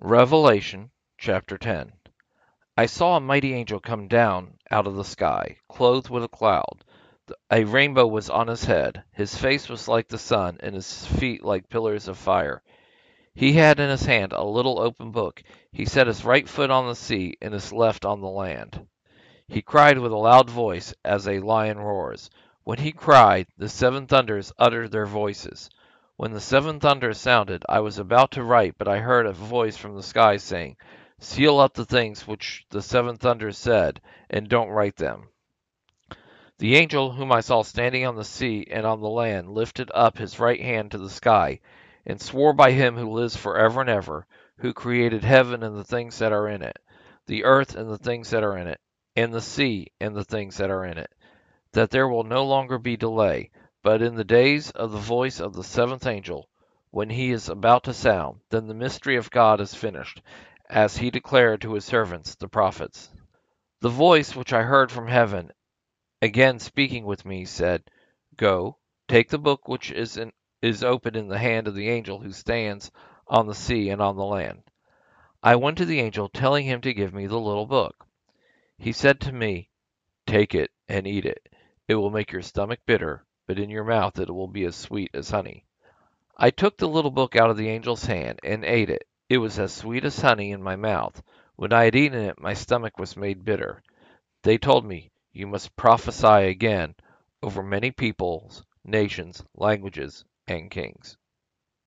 Revelation chapter 10 I saw a mighty angel come down out of the sky, clothed with a cloud. A rainbow was on his head. His face was like the sun, and his feet like pillars of fire. He had in his hand a little open book. He set his right foot on the sea, and his left on the land. He cried with a loud voice, as a lion roars. When he cried, the seven thunders uttered their voices. When the seven thunders sounded, I was about to write, but I heard a voice from the sky saying, Seal up the things which the seven thunders said, and don't write them. The angel whom I saw standing on the sea and on the land lifted up his right hand to the sky, and swore by him who lives for ever and ever, who created heaven and the things that are in it, the earth and the things that are in it, and the sea and the things that are in it, that there will no longer be delay, but in the days of the voice of the seventh angel, when he is about to sound, then the mystery of God is finished, as he declared to his servants the prophets. The voice which I heard from heaven, again speaking with me, said, Go, take the book which is, in, is open in the hand of the angel who stands on the sea and on the land. I went to the angel, telling him to give me the little book. He said to me, Take it and eat it. It will make your stomach bitter, but in your mouth it will be as sweet as honey. I took the little book out of the angel's hand and ate it. It was as sweet as honey in my mouth. When I had eaten it, my stomach was made bitter. They told me, You must prophesy again over many peoples, nations, languages, and kings.